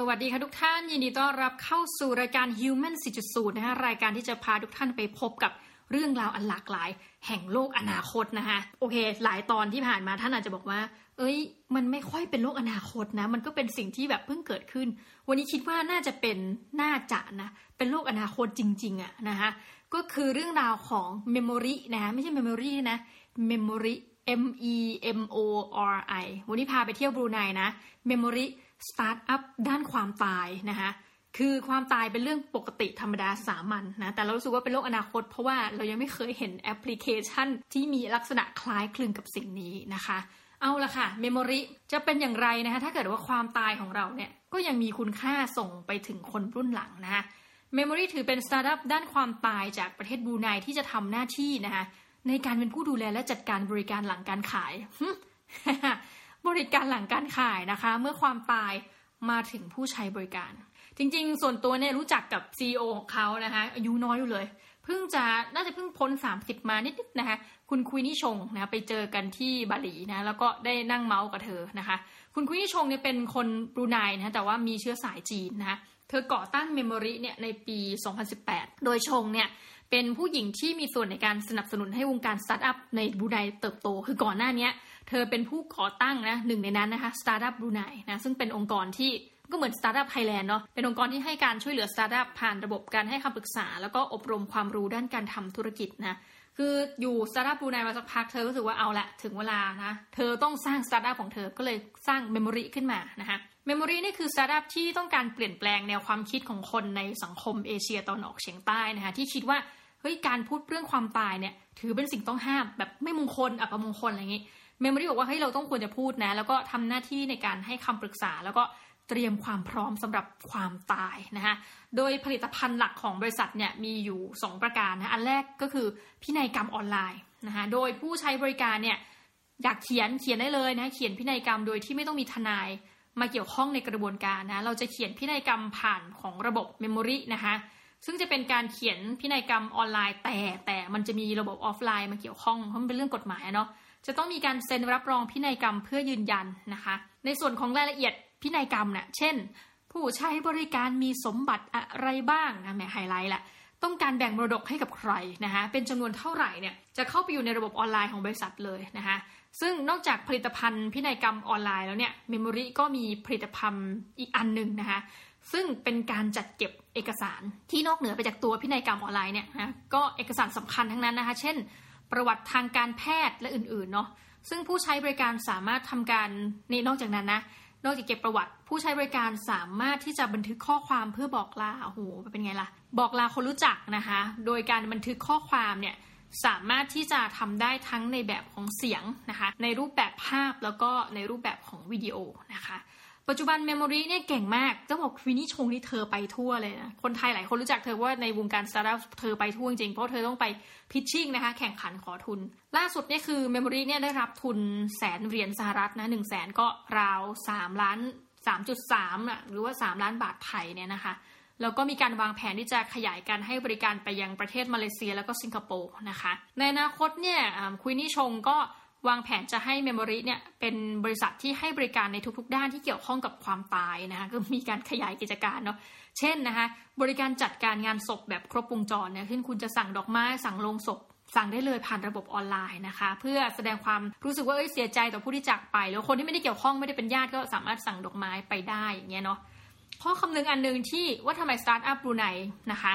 สวัสดีค่ะทุกท่าน ยินดีต้อนรับเข้าสู่รายการ Human 4.0นะคะรายการที่จะพาทุกท่านไปพบกับเรื่องราวอันหลากหลาย แห่งโลกอนาคตนะคะโอเค หลายตอนที่ผ่านมาท่านอาจจะบอกว่า เอ้ย มันไม่ค่อยเป็นโลกอนาคตนะ มันก็เป็นสิ่งที่แบบเพิ่งเกิดขึ้น วันนี้คิดว่าน่าจะเป็นน่าจะนะเป็นโลกอนาคตจริงๆอะนะคะก็คือเรื่องราวของ Memory นะคะไม่ใช่ Memory นะ Memory M E M O R I วันนี้พาไปเที่ยวบรูไนนะ Memory สตาร์ทอัพด้านความตายนะคะคือความตายเป็นเรื่องปกติธรรมดาสามัญนะแต่เรารู้สึกว่าเป็นโลกอนาคต เพราะว่าเรายังไม่เคยเห็นแอปพลิเคชัน ที่มีลักษณะคล้ายคลึงกับสิ่งนี้นะคะ เอาละค่ะเมมโมรีจะเป็นอย่างไรนะคะถ้าเกิดว่าความตายของเราเนี่ยก็ยังมีคุณค่าส่งไปถึงคนรุ่นหลังนะคะเมมโมรีถือเป็นสตาร์ทอัพด้านความตายจากประเทศบรูไนที่จะทำหน้าที่นะคะในการเป็นผู้ดูแลและจัดการบริการหลังการขาย บริการหลังการขายนะคะ เมื่อความตายมาถึงผู้ใช้บริการ จริงๆ ส่วนตัวเนี่ยรู้จักกับ CEO ของเขานะคะอายุน้อยอยู่เลย เพิ่งจะน่าจะเพิ่งพ้น 30 มานิดๆนะคะคุณคุยนิชงนะไปเจอกันที่บาหลีนะแล้วก็ได้นั่งเมาส์กับเธอนะคะ คุณคุยนิชงเนี่ยเป็นคนบรูไนนะแต่ว่ามีเชื้อสายจีนนะคะเธอก่อตั้งเมมโมรีเนี่ยในปี 2018 โดยชงเนี่ยเป็นผู้หญิงที่มีส่วนในการสนับสนุนให้วงการสตาร์ทอัพในบรูไนเติบโต คือก่อนหน้านี้ เธอเป็นผู้ก่อตั้งนะหนึ่งในนั้นนะคะสตาร์ทอัพบรูไนนะซึ่งเป็นองค์กรที่ก็เหมือนสตาร์ทอัพไทยแลนด์เนาะเป็นองค์กรที่ให้การช่วยเหลือสตาร์ทอัพผ่านระบบการให้คำปรึกษา แล้วก็อบรมความรู้ด้านการทำธุรกิจนะคืออยู่สตาร์ทอัพบรูไนมาสักพักเธอรู้สึกว่าเอาละถึงเวลานะเธอต้องสร้างสตาร์ทอัพของเธอก็เลยสร้างเมมโมรีขึ้นมานะคะเมมโมรีนี่คือสตาร์ทอัพที่ต้องการเปลี่ยนแปลงแนวความคิดของคนในสังคมเอเชียตะวันออกเฉียงใต้นะคะที่คิดว่าเฮ้ยการพูดเรื่องความตายเนี่ย ถือเป็นสิ่งต้องห้ามแบบไม่มงคลอัปมงคลอะไรอย่างนี้เมมโมรี่บอกว่าเฮ้ยเราต้องควรจะพูดนะ แล้วก็ทำหน้าที่ในการให้คำปรึกษา แล้วก็เตรียมความพร้อมสำหรับความตายนะคะโดยผลิตภัณฑ์หลักของบริษัทเนี่ยมีอยู่ 2 ประการนะอันแรกก็คือพินัยกรรมออนไลน์นะคะโดยผู้ใช้บริการเนี่ยอยากเขียนเขียนได้เลยนะเขียนพินัยกรรมโดยที่ไม่ต้องมีทนายมาเกี่ยวข้องในกระบวนการนะเราจะเขียนพินัยกรรมผ่านของระบบ Memori นะคะ ซึ่งจะเป็นการเขียนพินัยกรรมออนไลน์ แต่แต่มันจะมีระบบออฟไลน์มาเกี่ยวข้องเพราะมันเป็นเรื่องกฎหมายเนาะจะต้องมีการเซ็นรับรองพินัยกรรมเพื่อยืนยันนะคะ ในส่วนของรายละเอียดพินัยกรรมเนี่ยเช่น ผู้ใช้บริการมีสมบัติอะไรบ้างนะแหมไฮไลท์ละต้องการแบ่งมรดกให้กับใครนะคะเป็นจำนวนเท่าไหร่เนี่ยจะเข้าไปอยู่ในระบบออนไลน์ของบริษัทเลยนะคะซึ่งนอกจากผลิตภัณฑ์พินัยกรรมออนไลน์แล้วเนี่ยเมมโมรีก็มีผลิตภัณฑ์อีกอันหนึ่งนะคะ ซึ่งเป็นการจัดเก็บเอกสารที่นอกเหนือไปจากตัวพินัยกรรมออนไลน์เนี่ยนะก็เอกสารสำคัญทั้งนั้นนะคะ เช่น ประวัติทางการแพทย์และอื่นๆเนาะซึ่งผู้ใช้บริการสามารถทำการนี่นอกจากนั้นนะนอกจากเก็บประวัติผู้ใช้บริการสามารถที่จะบันทึกข้อความเพื่อบอกลาโอ้โหเป็นไงล่ะ บอกลาคนรู้จักนะคะ โดยการบันทึกข้อความเนี่ยสามารถที่จะทำได้ทั้งในแบบของเสียงนะคะ ในรูปแบบภาพแล้วก็ในรูปแบบของวิดีโอนะคะ ปัจจุบัน Memori เนี่ยเก่งมากต้องบอกว่านี่ชงนี่เธอไปทั่วเลยนะ คนไทยหลายคนรู้จักเธอว่าในวงการสตาร์ทอัพเธอไปทั่วจริง เพราะเธอต้องไป pitching นะคะ แข่งขันขอทุน ล่าสุดเนี่ยคือ Memori เนี่ยได้รับทุนแสนเหรียญสหรัฐนะหนึ่งแสนก็ราวสามล้านสามจุดสามอะหรือว่าสามล้านบาทไทยเนี่ยนะคะแล้วก็มีการวางแผนที่จะขยายการให้บริการไปยังประเทศมาเลเซียแล้วก็สิงคโปร์นะคะ ในอนาคตเนี่ยคุยนี่ชงก็ วางแผนจะให้ Memory เนี่ยเป็นบริษัทที่ให้บริการในทุกๆ ด้านที่เกี่ยวข้องกับความตายนะคะก็มีการขยายกิจการเนาะเช่นนะคะบริการจัดการงานศพแบบครบวงจรเนี่ยเช่นคุณจะสั่งดอกไม้สั่งลงศพ สั่งได้เลยผ่านระบบออนไลน์นะคะ เพื่อแสดงความรู้สึกว่าเอ้ยเสียใจต่อผู้ที่จากไป แล้วคนที่ไม่ได้เกี่ยวข้องไม่ได้เป็นญาติก็สามารถสั่งดอกไม้ไปได้อย่างเงี้ยเนาะข้อคำนึงอันหนึ่งที่ว่าทำไมสตาร์ทอัพบรูไนนะคะ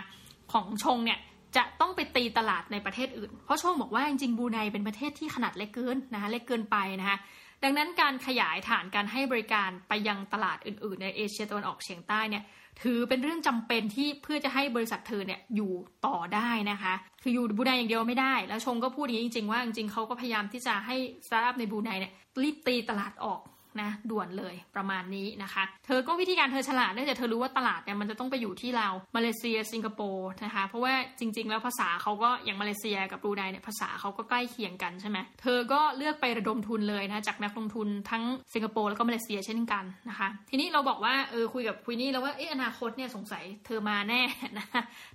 ของชงเนี่ย จะต้องไปตีตลาดในประเทศอื่น เพราะชงบอกว่าจริงๆบรูไนเป็นประเทศที่ขนาดเล็กเกินนะคะเล็กเกินไปนะคะดังนั้นการขยายฐานการให้บริการไปยังตลาดอื่น ๆ ในเอเชียตะวันออกเฉียงใต้เนี่ยถือเป็นเรื่องจำเป็นที่เพื่อจะให้บริษัทเธอเนี่ยอยู่ต่อได้นะคะ คืออยู่บรูไนอย่างเดียวไม่ได้ แล้วชงก็พูดอย่างนี้จริง ๆ ว่าจริงๆเขาก็พยายามที่จะให้สตาร์ทอัพในบรูไนเนี่ยรีบตีตลาดออก นะด่วนเลยประมาณนี้นะคะ เธอก็วิธีการเธอฉลาดเนื่องจากเธอรู้ว่าตลาดเนี่ยมันจะต้องไปอยู่ที่เรามาเลเซียสิงคโปร์นะคะเพราะว่าจริง ๆ แล้วภาษาเขาก็อย่างมาเลเซียกับบรูไนเนี่ยภาษาเขาก็ใกล้เคียงกันใช่ไหมเธอก็เลือกไประดมทุนเลยนะจากนักลงทุนทั้งสิงคโปร์แล้วก็มาเลเซียเช่นกันนะคะ ทีนี้เราบอกว่าเออคุยกับคุยนี่แล้วว่าเอออนาคตเนี่ยสงสัยเธอมาแน่นะ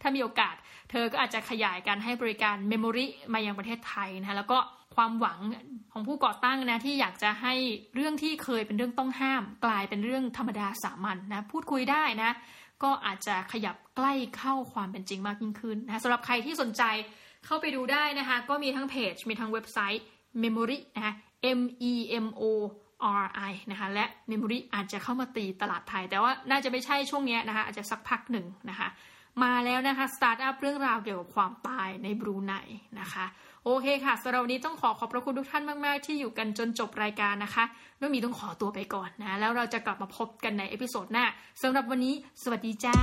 ถ้ามีโอกาส เธอก็อาจจะขยายการให้บริการเมมโมรีมายังประเทศไทยนะคะแล้วก็ ความหวังของผู้ก่อตั้งนะที่อยากจะให้เรื่องที่เคยเป็นเรื่องต้องห้าม กลายเป็นเรื่องธรรมดาสามัญนนะพูดคุยได้นะ ก็อาจจะขยับใกล้เข้าความเป็นจริงมากยิ่งขึ้นนะสำหรับใครที่สนใจเข้าไปดูได้นะคะ ก็มีทั้งเพจ มีทั้งเว็บไซต์ Memory นะคะ M E M O R I นะคะและ Memory อาจจะเข้ามาตีตลาดไทย แต่ว่าน่าจะไม่ใช่ช่วงนี้นะคะอาจจะสักพักหนึ่งนะคะ มาแล้วนะคะสตาร์ทอัพเรื่องราวเกี่ยวกับความตายในบรูไนนะคะโอเคค่ะสำหรับวันนี้ต้องขอขอบพระคุณทุกท่านมาก ๆ ที่อยู่กันจนจบรายการนะคะน้องมีต้องขอตัวไปก่อนนะ แล้วเราจะกลับมาพบกันใน episode หน้าสำหรับวันนี้ สวัสดีจ้า